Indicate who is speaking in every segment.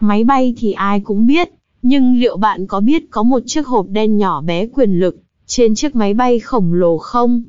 Speaker 1: Máy bay thì ai cũng biết, nhưng liệu bạn có biết có một chiếc hộp đen nhỏ bé quyền lực trên chiếc máy bay khổng lồ không?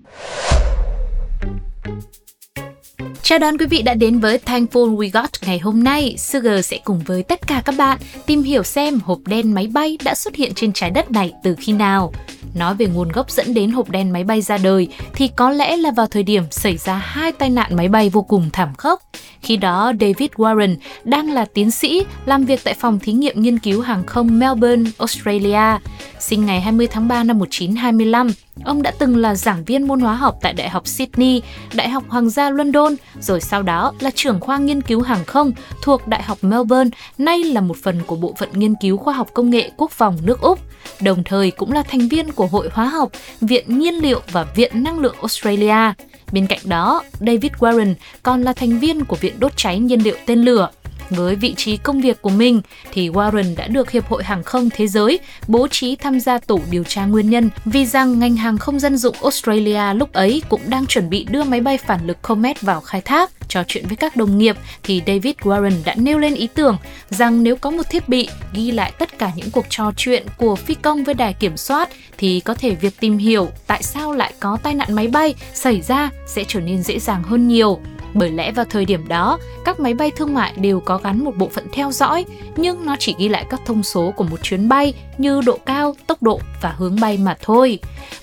Speaker 2: Chào đón quý vị đã đến với Thankful We Got ngày hôm nay. Sugar sẽ cùng với tất cả các bạn tìm hiểu xem hộp đen máy bay đã xuất hiện trên trái đất này từ khi nào. Nói về nguồn gốc dẫn đến hộp đen máy bay ra đời thì có lẽ là vào thời điểm xảy ra hai tai nạn máy bay vô cùng thảm khốc. Khi đó, David Warren đang là tiến sĩ làm việc tại phòng thí nghiệm nghiên cứu hàng không Melbourne, Australia. Sinh ngày 20 tháng 3 năm 1925, ông đã từng là giảng viên môn hóa học tại Đại học Sydney, Đại học Hoàng gia London, rồi sau đó là trưởng khoa nghiên cứu hàng không thuộc Đại học Melbourne, nay là một phần của Bộ phận Nghiên cứu Khoa học Công nghệ Quốc phòng nước Úc, đồng thời cũng là thành viên của Hội Hóa học, Viện Nhiên liệu và Viện Năng lượng Australia. Bên cạnh đó, David Warren còn là thành viên của Viện Đốt cháy nhiên liệu tên lửa. Với vị trí công việc của mình thì Warren đã được Hiệp hội Hàng không Thế giới bố trí tham gia tổ điều tra nguyên nhân vì rằng ngành hàng không dân dụng Australia lúc ấy cũng đang chuẩn bị đưa máy bay phản lực Comet vào khai thác. Trò chuyện với các đồng nghiệp thì David Warren đã nêu lên ý tưởng rằng nếu có một thiết bị ghi lại tất cả những cuộc trò chuyện của phi công với đài kiểm soát thì có thể việc tìm hiểu tại sao lại có tai nạn máy bay xảy ra sẽ trở nên dễ dàng hơn nhiều. Bởi lẽ vào thời điểm đó, các máy bay thương mại đều có gắn một bộ phận theo dõi, nhưng nó chỉ ghi lại các thông số của một chuyến bay như độ cao, tốc độ và hướng bay mà thôi.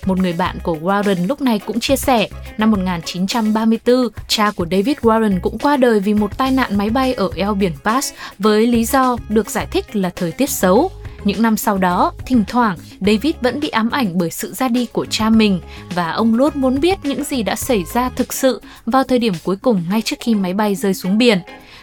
Speaker 2: Một người bạn của Warren lúc này cũng chia sẻ, năm 1934, cha của David Warren cũng qua đời vì một tai nạn máy bay ở eo biển Bass với lý do được giải thích là thời tiết xấu. Những năm sau đó, thỉnh thoảng David vẫn bị ám ảnh bởi sự ra đi của cha mình và ông luôn muốn biết những gì đã xảy ra thực sự vào thời điểm cuối cùng ngay trước khi máy bay rơi xuống biển.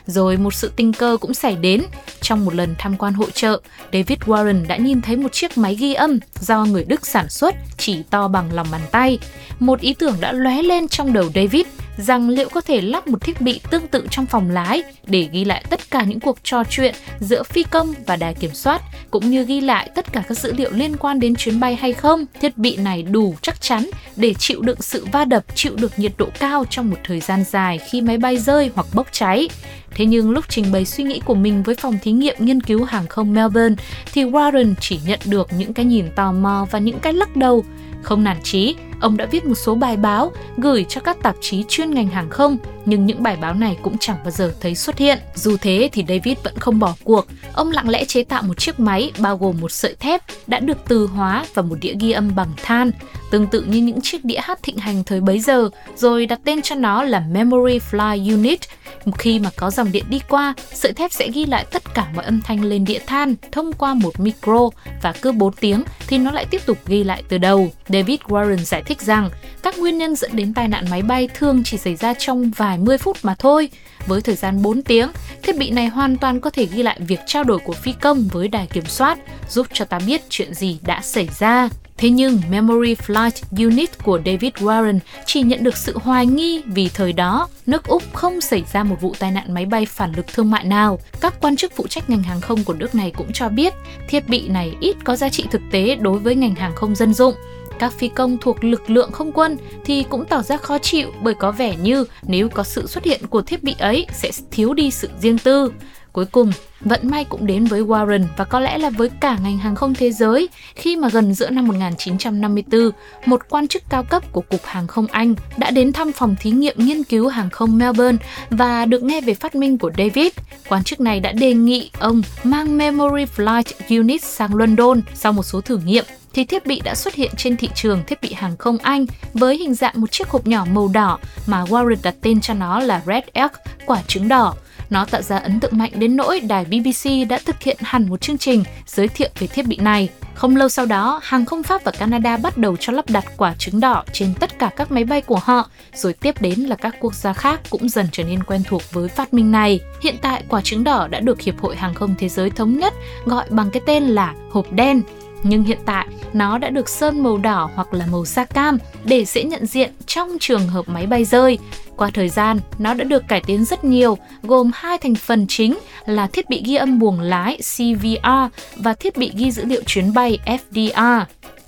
Speaker 2: Rồi một sự tình cờ cũng xảy đến. Trong một lần tham quan hội trợ, David Warren đã nhìn thấy một chiếc máy ghi âm do người Đức sản xuất chỉ to bằng lòng bàn tay. Một ý tưởng đã lóe lên trong đầu David rằng liệu có thể lắp một thiết bị tương tự trong phòng lái để ghi lại tất cả những cuộc trò chuyện giữa phi công và đài kiểm soát cũng như ghi lại tất cả các dữ liệu liên quan đến chuyến bay hay không. Thiết bị này đủ chắc chắn để chịu đựng sự va đập, chịu được nhiệt độ cao trong một thời gian dài khi máy bay rơi hoặc bốc cháy. Thế nhưng lúc trình bày suy nghĩ của mình với phòng thí nghiệm nghiên cứu hàng không Melbourne thì Warren chỉ nhận được những cái nhìn tò mò và những cái lắc đầu. Không nản chí, ông đã viết một số bài báo gửi cho các tạp chí chuyên ngành hàng không, nhưng những bài báo này cũng chẳng bao giờ thấy xuất hiện. Dù thế thì David vẫn không bỏ cuộc. Ông lặng lẽ chế tạo một chiếc máy bao gồm một sợi thép đã được từ hóa và một đĩa ghi âm bằng than, tương tự như những chiếc đĩa hát thịnh hành thời bấy giờ, rồi đặt tên cho nó là Memory Fly Unit. Khi mà có dòng điện đi qua, sợi thép sẽ ghi lại tất cả mọi âm thanh lên đĩa than thông qua một micro và cứ 4 tiếng thì nó lại tiếp tục ghi lại từ đầu. David Warren giải thích rằng các nguyên nhân dẫn đến tai nạn máy bay thường chỉ xảy ra trong vài mươi phút mà thôi. Với thời gian 4 tiếng, thiết bị này hoàn toàn có thể ghi lại việc trao đổi của phi công với đài kiểm soát, giúp cho ta biết chuyện gì đã xảy ra. Thế nhưng Memory Flight Unit của David Warren chỉ nhận được sự hoài nghi vì thời đó nước Úc không xảy ra một vụ tai nạn máy bay phản lực thương mại nào. Các quan chức phụ trách ngành hàng không của nước này cũng cho biết thiết bị này ít có giá trị thực tế đối với ngành hàng không dân dụng các phi công thuộc lực lượng không quân thì cũng tỏ ra khó chịu bởi có vẻ như nếu có sự xuất hiện của thiết bị ấy sẽ thiếu đi sự riêng tư. Cuối cùng, vận may cũng đến với Warren và có lẽ là với cả ngành hàng không thế giới khi mà gần giữa năm 1954, một quan chức cao cấp của Cục Hàng không Anh đã đến thăm phòng thí nghiệm nghiên cứu hàng không Melbourne và được nghe về phát minh của David. Quan chức này đã đề nghị ông mang Memory Flight Unit sang London sau một số thử nghiệm thì thiết bị đã xuất hiện trên thị trường thiết bị hàng không Anh với hình dạng một chiếc hộp nhỏ màu đỏ mà Warren đặt tên cho nó là Red Egg, quả trứng đỏ. Nó tạo ra ấn tượng mạnh đến nỗi đài BBC đã thực hiện hẳn một chương trình giới thiệu về thiết bị này. Không lâu sau đó, hàng không Pháp và Canada bắt đầu cho lắp đặt quả trứng đỏ trên tất cả các máy bay của họ, rồi tiếp đến là các quốc gia khác cũng dần trở nên quen thuộc với phát minh này. Hiện tại, quả trứng đỏ đã được Hiệp hội Hàng không Thế giới thống nhất gọi bằng cái tên là hộp đen nhưng hiện tại nó đã được sơn màu đỏ hoặc là màu da cam để dễ nhận diện trong trường hợp máy bay rơi. Qua thời gian, nó đã được cải tiến rất nhiều, gồm hai thành phần chính là thiết bị ghi âm buồng lái CVR và thiết bị ghi dữ liệu chuyến bay FDR.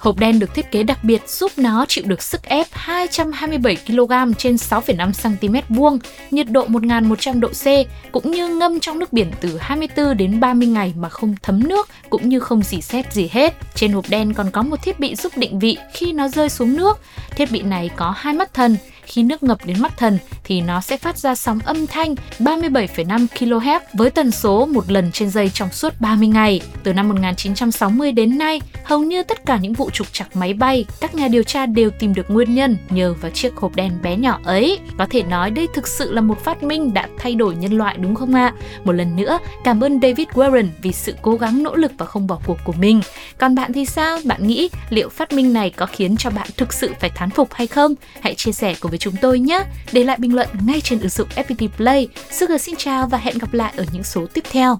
Speaker 2: Hộp đen được thiết kế đặc biệt giúp nó chịu được sức ép 227 kg trên 6,5 cm vuông, nhiệt độ 1100 độ C, cũng như ngâm trong nước biển từ 24 đến 30 ngày mà không thấm nước, cũng như không dỉ xét gì hết. Trên hộp đen còn có một thiết bị giúp định vị khi nó rơi xuống nước. Thiết bị này có hai mắt thần, khi nước ngập đến mắt thần thì nó sẽ phát ra sóng âm thanh 37,5 kHz với tần số một lần trên giây trong suốt 30 ngày. Từ năm 1960 đến nay, hầu như tất cả những vụ trục trặc máy bay, các nhà điều tra đều tìm được nguyên nhân nhờ vào chiếc hộp đen bé nhỏ ấy. Có thể nói đây thực sự là một phát minh đã thay đổi nhân loại đúng không ạ? Một lần nữa, cảm ơn David Warren vì sự cố gắng nỗ lực và không bỏ cuộc của mình. Còn bạn thì sao? Bạn nghĩ liệu phát minh này có khiến cho bạn thực sự phải thán phục hay không? Hãy chia sẻ cùng với chúng tôi nhé. Để lại bình luận ngay trên ứng dụng FPT Play. Sugar xin chào và hẹn gặp lại ở những số tiếp theo.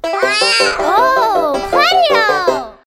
Speaker 3: Oh!